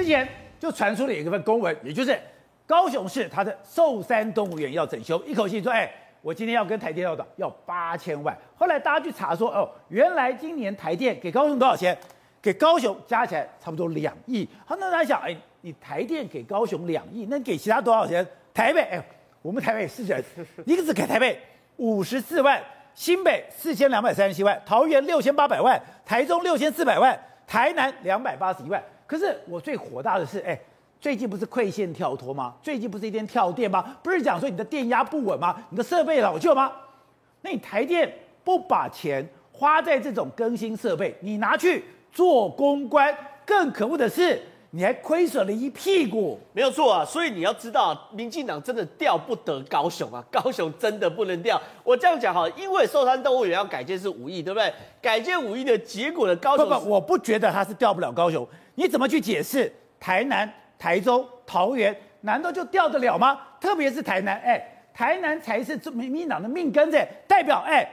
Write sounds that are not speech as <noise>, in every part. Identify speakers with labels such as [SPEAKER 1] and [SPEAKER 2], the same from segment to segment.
[SPEAKER 1] 之前就传出了一份公文，也就是高雄市它的寿山动物园要整修，一口气说，哎，我今天要跟台电要的要八千万。后来大家去查说，哦，原来今年台电给高雄多少钱？给高雄加起来差不多两亿。好，那大家想，哎，你台电给高雄两亿，那你给其他多少钱？台北，哎，我们台北市人，一个是给台北五十四万，新北四千两百三十七万，桃园六千八百万，台中六千四百万，台南两百八十一万。可是我最火大的是，哎，最近不是馈线跳脱吗？最近不是一天跳电吗？不是讲说你的电压不稳吗？你的设备老旧吗？那你台电不把钱花在这种更新设备，你拿去。做公关，更可恶的是，你还亏损了一屁股。
[SPEAKER 2] 没有错啊，所以你要知道，民进党真的掉不得高雄啊，高雄真的不能掉。我这样讲哈，因为寿山动物园要改建是五亿，对不对？改建五亿的结果的高雄，
[SPEAKER 1] 不不，我不觉得他是掉不了高雄。你怎么去解释台南、台中、桃园，难道就掉得了吗？特别是台南，哎，台南才是民民党的命根子，代表哎，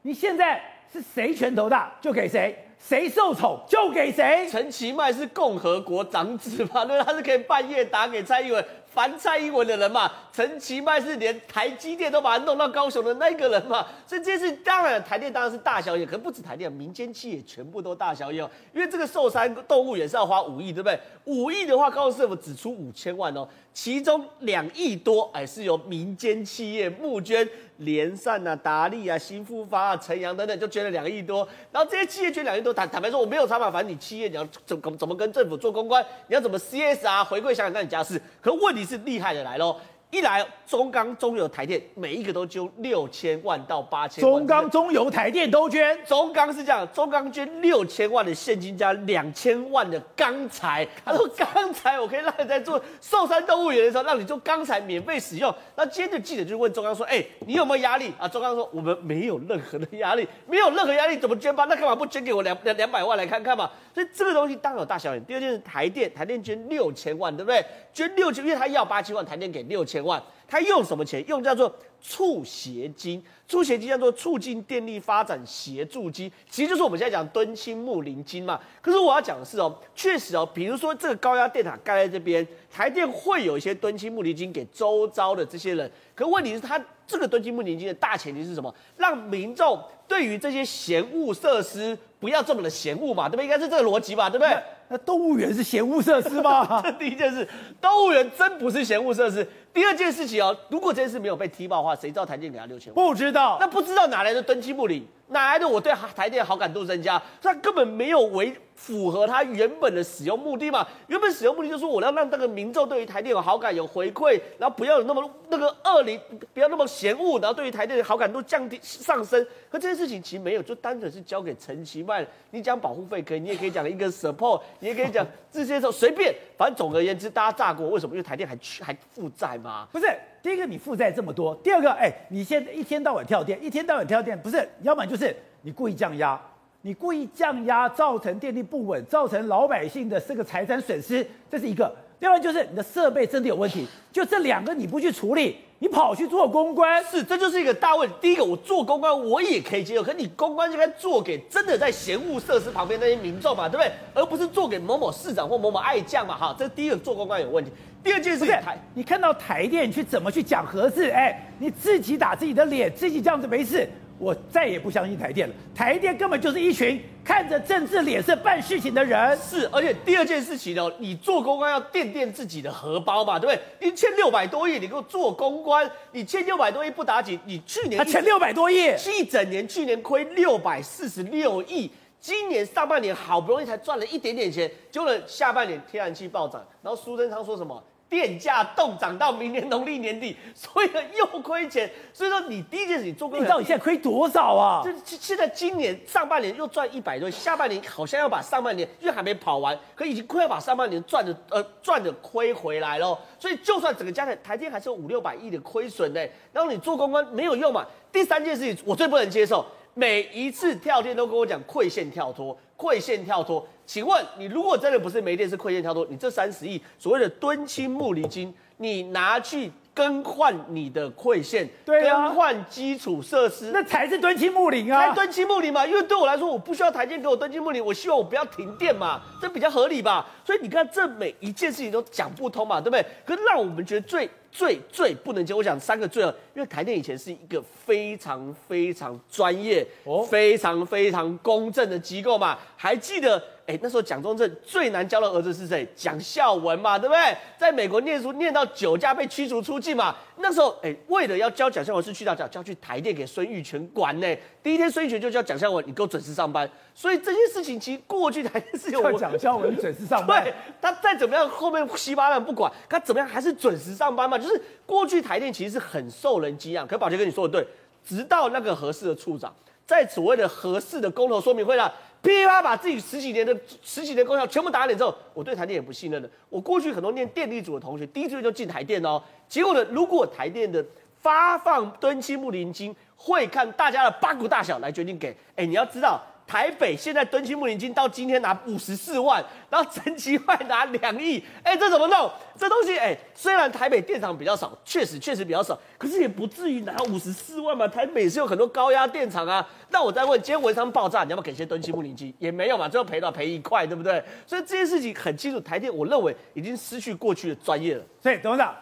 [SPEAKER 1] 你现在是谁拳头大就给谁。谁受宠就给谁。
[SPEAKER 2] 陈其迈是共和国长子嘛？对，他是可以半夜打给蔡英文。凡蔡英文的人嘛，陈其迈是连台积电都把他弄到高雄的那个人嘛，所以这次当然台电当然是大小业，可不止台电，民间企业全部都大小业哦。因为这个寿山动物园是要花五亿，对不对？五亿的话，高雄市政府只出五千万哦，其中两亿多哎是由民间企业募捐，联善啊、达利啊、新富发啊、晨阳等等就捐了两亿多，然后这些企业捐两亿多，坦坦白说我没有查嘛，反正你企业你要怎怎怎么跟政府做公关，你要怎么 CS 啊回馈想想看你家事，可问题。是厉害的来喽！一来中钢、中油、台电每一个都捐六千万到八千万。
[SPEAKER 1] 中钢、中油、台电都捐。
[SPEAKER 2] 中钢是这样，中钢捐六千万的现金加两千万的钢材。他说钢材我可以让你在做寿山动物园的时候，让你做钢材免费使用。那接着记者就问中钢说：“哎、欸，你有没有压力啊？”中钢说：“我们没有任何的压力，没有任何压力怎么捐吧？那干嘛不捐给我两两两百万 <laughs> 来看看嘛？”所以这个东西当然有大小眼。第二件是，台电台电捐六千万，对不对？捐六千，因为他要八千万，台电给六千万。他用什么钱？用叫做促协金，促协金叫做促进电力发展协助金，其实就是我们现在讲敦亲睦邻金嘛。可是我要讲的是哦，确实哦，比如说这个高压电塔盖在这边，台电会有一些敦亲睦邻金给周遭的这些人。可问题是，他这个敦亲睦邻金的大前提是什么？让民众对于这些嫌恶设施不要这么的嫌恶嘛，对不对？应该是这个逻辑吧，对不对？
[SPEAKER 1] 那动物园是嫌恶设施吗？<laughs>
[SPEAKER 2] 这第一件事，动物园真不是嫌恶设施。第二件事情哦，如果这件事没有被踢爆的话，谁知道台电给他六千万？
[SPEAKER 1] 不知道，
[SPEAKER 2] 那不知道哪来的敦亲不理？哪来的我对台电好感度增加？他根本没有为符合他原本的使用目的嘛？原本使用目的就是说我要让这个民众对于台电有好感、有回馈，然后不要有那么那个恶灵，不要那么嫌恶，然后对于台电的好感度降低上升。可这件事情其实没有，就单纯是交给陈其迈。你讲保护费可以，你也可以讲一个 support，你也可以讲这些时候随便，反正总而言之，大家炸锅。为什么？因为台电还还负债
[SPEAKER 1] 不是。第一个，你负债这么多；第二个，哎，你现在一天到晚跳电，一天到晚跳电，不是，要么就是你故意降压，你故意降压造成电力不稳，造成老百姓的这个财产损失，这是一个；另外就是你的设备真的有问题，<sighs> 就这两个你不去处理，你跑去做公关，
[SPEAKER 2] 是，这就是一个大问题。第一个，我做公关我也可以接受，可你公关就该做给真的在嫌恶设施旁边那些民众嘛，对不对？而不是做给某某市长或某某爱将嘛，哈，这是第一个做公关有问题。第二件事，台，
[SPEAKER 1] 你看到台电去怎么去讲合适？哎，你自己打自己的脸，自己这样子没事，我再也不相信台电了。台电根本就是一群看着政治脸色办事情的人。
[SPEAKER 2] 是，而且第二件事情哦，你做公关要垫垫自己的荷包嘛，对不对？你欠六百多亿，你给我做公关，你欠六百多亿不打紧，你去年
[SPEAKER 1] 他欠六百多亿，
[SPEAKER 2] 一整年去年亏六百四十六亿。今年上半年好不容易才赚了一点点钱，结果下半年天然气暴涨，然后苏贞昌说什么电价动涨到明年农历年底，<laughs> 所以呢又亏钱。所以说你第一件事你做公关，
[SPEAKER 1] 你知道你现在亏多少啊？
[SPEAKER 2] 就现在今年上半年又赚一百多，下半年好像要把上半年因为还没跑完，可已经快要把上半年赚的呃赚的亏回来了。所以就算整个加起来台电还是有五六百亿的亏损呢，然后你做公关没有用嘛。第三件事情我最不能接受。每一次跳电都跟我讲馈线跳脱，馈线跳脱。请问你如果真的不是没电是馈线跳脱，你这三十亿所谓的敦亲睦邻金，你拿去？更换你的馈线，
[SPEAKER 1] 对啊，
[SPEAKER 2] 更换基础设施，
[SPEAKER 1] 那才是敦亲睦邻啊，
[SPEAKER 2] 才敦亲睦邻嘛。因为对我来说，我不需要台电给我敦亲睦邻，我希望我不要停电嘛，这比较合理吧。所以你看，这每一件事情都讲不通嘛，对不对？可是让我们觉得最最最不能接，我讲三个最，因为台电以前是一个非常非常专业、哦、非常非常公正的机构嘛，还记得？哎，那时候蒋中正最难教的儿子是谁？蒋孝文嘛，对不对？在美国念书念到酒驾被驱逐出境嘛。那时候，哎，为了要教蒋孝文是去到叫叫去台电给孙玉泉管呢。第一天孙玉泉就叫蒋孝文，你给我准时上班。所以这件事情其实过去台电是有
[SPEAKER 1] 蒋孝文准时上班。<laughs>
[SPEAKER 2] 对，他再怎么样后面稀巴烂不管，他怎么样还是准时上班嘛。就是过去台电其实是很受人敬仰。可宝杰跟你说的对，直到那个合适的处长在所谓的合适的公投说明会上。噼啪把自己十几年的十几年功效全部打脸之后，我对台电也不信任了。我过去很多念电力组的同学，第一志愿就进台电哦。结果呢，如果台电的发放吨期睦邻金，会看大家的八股大小来决定给。哎，你要知道。台北现在敦亲睦邻金到今天拿五十四万，然后陈其迈拿两亿，哎，这怎么弄？这东西，哎，虽然台北电厂比较少，确实确实比较少，可是也不至于拿五十四万嘛。台北是有很多高压电厂啊。那我再问，今天文昌爆炸，你要不要给些敦亲睦邻金？也没有嘛，最后赔到赔一块，对不对？所以这件事情很清楚，台电我认为已经失去过去的专业了。
[SPEAKER 1] 所以董事长，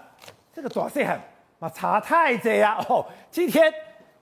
[SPEAKER 1] 这个抓细很，嘛差太贼啊。哦，今天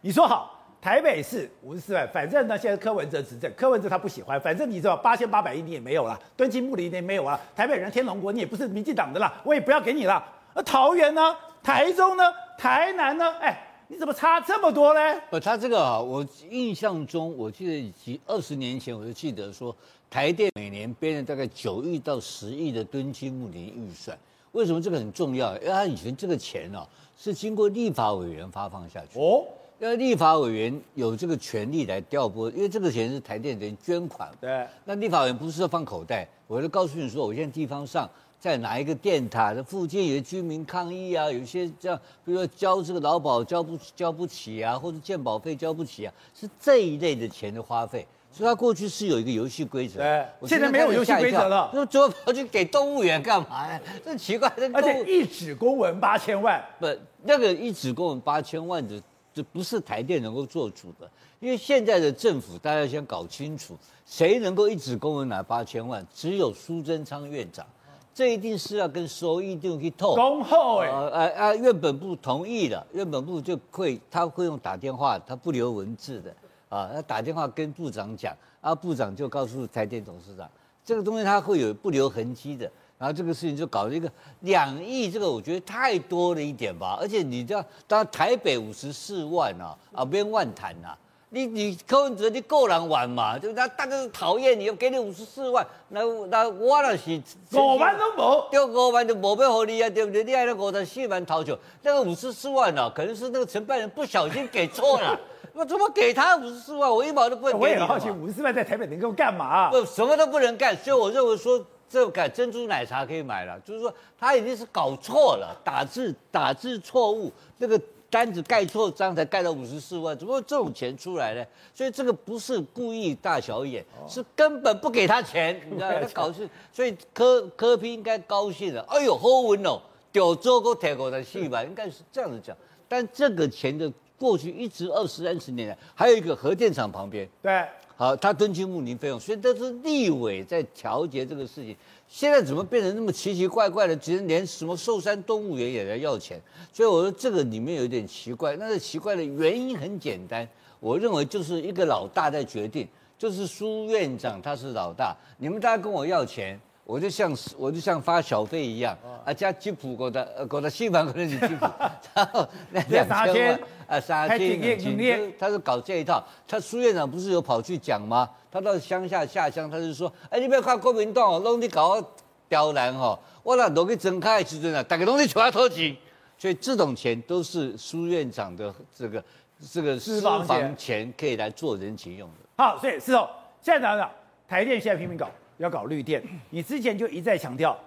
[SPEAKER 1] 你说好。台北市五十四万，反正呢，现在柯文哲执政，柯文哲他不喜欢，反正你知道八千八百亿你也没有了，敦亲睦邻你也没有了，台北人天龙国你也不是民进党的啦，我也不要给你了。而桃园呢，台中呢，台南呢，哎，你怎么差这么多呢？
[SPEAKER 3] 呃，他这个啊，我印象中，我记得几二十年前我就记得说，台电每年编了大概九亿到十亿的敦亲睦邻预算，为什么这个很重要？因为他以前这个钱啊，是经过立法委员发放下去哦。因为立法委员有这个权利来调拨，因为这个钱是台电人捐款。
[SPEAKER 1] 对。
[SPEAKER 3] 那立法委员不是说放口袋，我就告诉你说，我现在地方上在哪一个电塔的附近有居民抗议啊，有些这样，比如说交这个劳保交不交不起啊，或者健保费交不起啊，是这一类的钱的花费。所以他过去是有一个游戏规则。
[SPEAKER 1] 对。现在没有游戏规则了。
[SPEAKER 3] 那最后跑去给动物园干嘛呀？这奇怪。
[SPEAKER 1] 而且一纸公文八千万。
[SPEAKER 3] 不，那个一纸公文八千万的。这不是台电能够做主的，因为现在的政府，大家先搞清楚，谁能够一纸公文拿八千万？只有苏贞昌院长，这一定是要跟所有一定去透。
[SPEAKER 1] 恭候哎，
[SPEAKER 3] 呃呃，院本部同意了，院本部就会他会用打电话，他不留文字的啊，他打电话跟部长讲，啊，部长就告诉台电董事长，这个东西他会有不留痕迹的。然后这个事情就搞了一个两亿，这个我觉得太多了一点吧。而且你知道，当然台北五十四万啊，啊，不用万谈呐。你你柯文哲你够难玩嘛？就他大家都讨厌你，又给你五十四万，那那我那是
[SPEAKER 1] 五万都没，
[SPEAKER 3] 就五万就没办法你啊，对不对？你还那五十四万讨求，那个五十四万呢、啊，可能是那个承办人不小心给错了。<laughs> 我怎么给他五十四万？我一毛都不能给。
[SPEAKER 1] 我也好奇，五十四万在台北能够干嘛？
[SPEAKER 3] 不，什么都不能干。所以我认为说。这改珍珠奶茶可以买了，就是说他已经是搞错了，打字打字错误，那个单子盖错章才盖到五十四万，怎么会这种钱出来呢？所以这个不是故意大小眼，是根本不给他钱，你知道？他搞事，所以柯柯 P 应该高兴了。哎呦，好稳哦，屌做过铁狗的戏吧，应该是这样子讲。但这个钱的过去一直二十三十年来，还有一个核电厂旁边，
[SPEAKER 1] 对。
[SPEAKER 3] 好，他敦亲睦邻费用，所以这是立委在调节这个事情。现在怎么变成那么奇奇怪怪的？其实连什么寿山动物园也在要钱，所以我说这个里面有点奇怪。那个奇怪的原因很简单，我认为就是一个老大在决定，就是苏院长他是老大，你们大家跟我要钱。我就像我就像发小费一样，啊加吉普给的呃给的新房可能是吉普，<laughs> 然后那两千万啊三千万，他是搞这一套。他苏院长不是有跑去讲吗？他到乡下下乡，他就说，哎你不要看国民党哦，弄你搞刁难哦，我那都去睁开的时阵啊，大家拢在求他偷钱，所以这种钱都是苏院长的这个这个私房钱可以来做人情用的。
[SPEAKER 1] 好，所以是哦，现在讲讲台电现在拼命搞。要搞绿电，你之前就一再强调，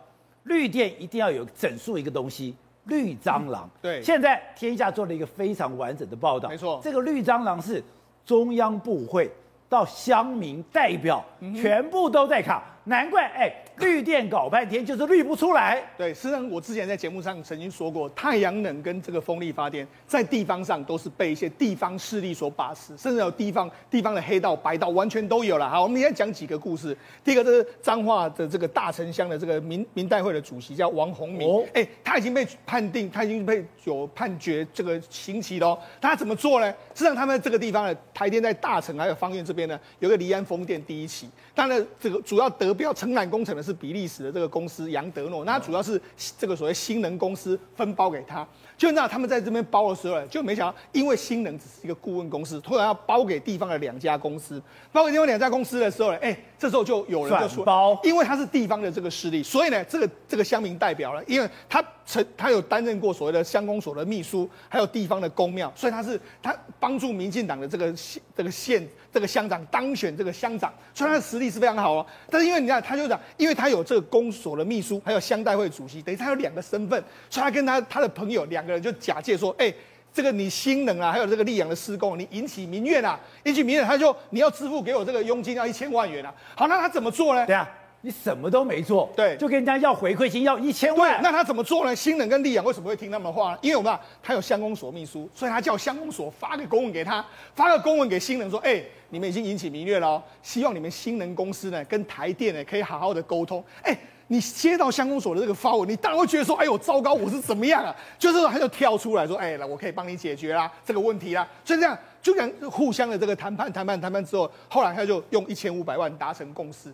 [SPEAKER 1] 绿电一定要有整数一个东西，绿蟑螂。
[SPEAKER 2] 对，
[SPEAKER 1] 现在天下做了一个非常完整的报道。
[SPEAKER 2] 没错，
[SPEAKER 1] 这个绿蟑螂是中央部会到乡民代表，全部都在卡。难怪哎，<laughs> 绿电搞半天就是绿不出来。
[SPEAKER 4] 对，实际上我之前在节目上曾经说过，太阳能跟这个风力发电在地方上都是被一些地方势力所把持，甚至有地方地方的黑道白道完全都有了。好，我们现在讲几个故事。第一个，这是彰化的这个大城乡的这个民民代会的主席叫王宏明，哎、哦，他已经被判定，他已经被有判决这个刑期了。他怎么做呢？实际上他们这个地方的台电在大城还有方苑这边呢，有个离岸风电第一期，当然这个主要得。标承揽工程的是比利时的这个公司杨德诺，那主要是这个所谓新能公司分包给他。就那他们在这边包的时候，就没想到，因为新能只是一个顾问公司，突然要包给地方的两家公司，包给地方两家公司的时候，哎，这时候就有人就说，包，因为他是地方的这个势力，所以呢，这个这个乡民代表了，因为他曾他有担任过所谓的乡公所的秘书，还有地方的公庙，所以他是他帮助民进党的这个这个县这个乡长当选这个乡长，所以他的实力是非常好哦。但是因为你看，他就讲，因为他有这个公所的秘书，还有乡代会主席，等于他有两个身份，所以他跟他他的朋友两个人。就假借说，哎、欸，这个你新能啊，还有这个溧阳的施工，你引起民怨啊，引起民怨，他就你要支付给我这个佣金要一千万元啊。好，那他怎么做呢？
[SPEAKER 1] 对啊，你什么都没做，
[SPEAKER 4] 对，
[SPEAKER 1] 就跟人家要回馈金要一千万。
[SPEAKER 4] 那他怎么做呢？新能跟溧阳为什么会听他们的话呢？因为我们他有乡公所秘书，所以他叫乡公所发个公文给他，发个公文给新能说，哎、欸，你们已经引起民怨了哦，希望你们新能公司呢跟台电呢可以好好的沟通，哎、欸。你接到乡公所的这个发文，你当然会觉得说，哎呦，糟糕，我是怎么样啊？就是说，他就跳出来说，哎，那我可以帮你解决啦这个问题啦。所以这样，就这样互相的这个谈判，谈判，谈判之后，后来他就用一千五百万达成共识，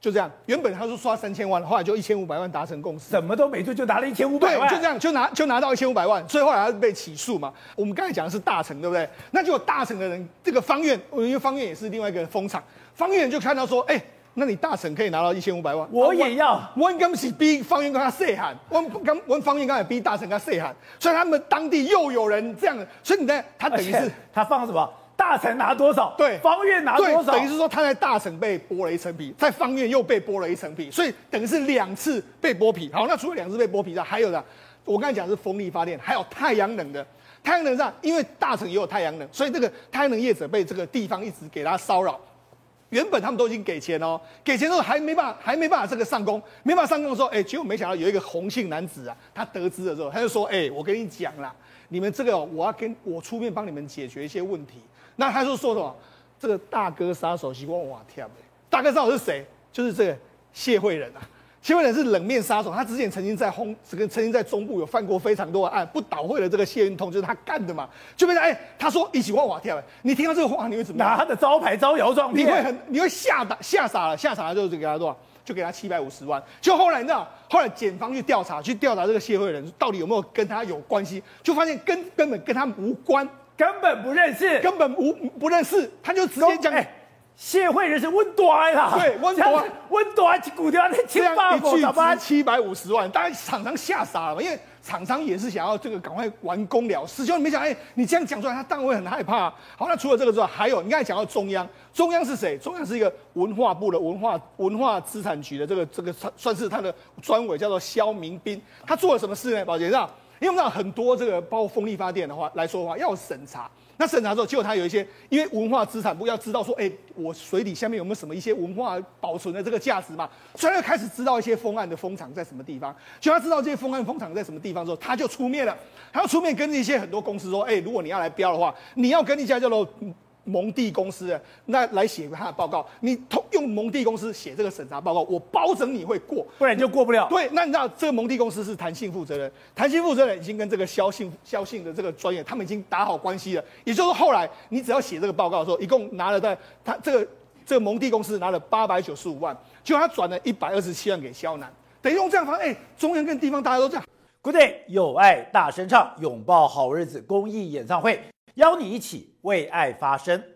[SPEAKER 4] 就这样。原本他说刷三千万，后来就一千五百万达成共识，
[SPEAKER 1] 什么都没做就拿了一千五百万，
[SPEAKER 4] 对，就这样就拿就拿到一千五百万。所以后来他被起诉嘛。我们刚才讲的是大成，对不对？那就有大成的人，这个方院，因为方院也是另外一个风场，方院就看到说，哎。那你大成可以拿到一千五百万，
[SPEAKER 1] 我也要。
[SPEAKER 4] 我刚是逼方圆跟他细喊，我刚我方圆刚才逼大成跟他细喊，所以他们当地又有人这样，所以你在他等于是
[SPEAKER 1] 他放什么？大臣拿多少？
[SPEAKER 4] 对，
[SPEAKER 1] 方院拿多少？
[SPEAKER 4] 等于是说他在大城被剥了一层皮，在方院又被剥了一层皮，所以等于是两次被剥皮。好，那除了两次被剥皮之外，还有呢？我刚才讲的是风力发电，还有太阳能的。太阳能上，因为大城也有太阳能，所以这个太阳能业者被这个地方一直给他骚扰。原本他们都已经给钱哦，给钱之后还没办法，还没办法这个上工，没办法上工的时候，哎，结果没想到有一个红姓男子啊，他得知了之后，他就说，哎，我跟你讲啦，你们这个我要跟我出面帮你们解决一些问题。那他就说什么？这个大哥杀手喜欢哇跳，大哥杀手是谁？就是这个谢惠仁啊。谢慧仁是冷面杀手，他之前曾经在轰，这个曾经在中部有犯过非常多的案，不倒会的这个谢运通就是他干的嘛。就被他哎，他说一起往瓦跳，你听到这个话你会怎么样？
[SPEAKER 1] 拿他的招牌招摇撞骗，
[SPEAKER 4] 你会很你会吓打吓傻了，吓傻了就就给他多少？就给他七百五十万。就后来你知道，后来检方去调查，去调查这个谢慧仁到底有没有跟他有关系，就发现根根本跟他无关，
[SPEAKER 1] 根本不认识，
[SPEAKER 4] 根本无不认识，他就直接讲。
[SPEAKER 1] 谢会人是温短啦，
[SPEAKER 4] 对，温短，
[SPEAKER 1] 温短股掉那七八股，
[SPEAKER 4] 一句七百五十万，当然厂商吓傻了嘛，因为厂商也是想要这个赶快完工了事，就你没想，哎，你这样讲出来，他当然会很害怕。好，那除了这个之外，还有你刚才讲到中央，中央是谁？中央是一个文化部的文化文化资产局的这个这个算算是他的专委，叫做肖明斌，他做了什么事呢？宝杰，知道？因为我们知道很多这个包括风力发电的话来说的话，要审查。那审查之后，结果他有一些，因为文化资产部要知道说，哎，我水底下面有没有什么一些文化保存的这个价值嘛，所以他就开始知道一些风岸的风场在什么地方。就他知道这些风岸风场在什么地方之后，他就出面了，他要出面跟一些很多公司说，哎，如果你要来标的话，你要跟一家叫做。蒙蒂公司的那来写他的报告，你通用蒙蒂公司写这个审查报告，我保证你会过，
[SPEAKER 1] 不然就过不了。
[SPEAKER 4] 对，那你知道这个蒙蒂公司是弹性负责人，弹性负责人已经跟这个肖姓肖姓的这个专业，他们已经打好关系了。也就是，后来你只要写这个报告的时候，一共拿了在他这个这个蒙蒂公司拿了八百九十五万，就他转了一百二十七万给肖南，等于用这样方式，哎，中央跟地方大家都这样。
[SPEAKER 1] Good day，有爱大声唱，拥抱好日子公益演唱会，邀你一起为爱发声。